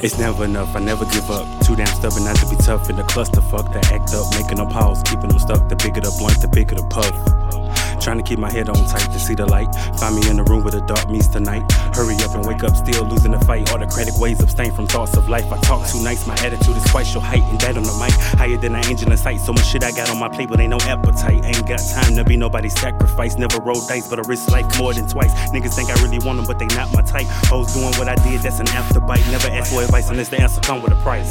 It's never enough, I never give up. Too damn stubborn not to be tough in the clusterfuck that act up, making them pause, keeping them stuck. The bigger the blunt, the bigger the puff. Trying to keep my head on tight to see the light. Find me in the room with the dark meets tonight. Hurry up and wake up, still losing the fight. Autocratic ways abstain from thoughts of life. I talk too nice, my attitude is quite your height, and that on the mic. Higher than an angel in sight. So much shit I got on my plate, but ain't no appetite. Ain't got time to be nobody's sacrifice. Never roll dice, but I risk life more than twice. Niggas think I really want them, but they not my type. Hoes doing what I did, that's an afterbite. Never ask for advice unless the answer come with a price.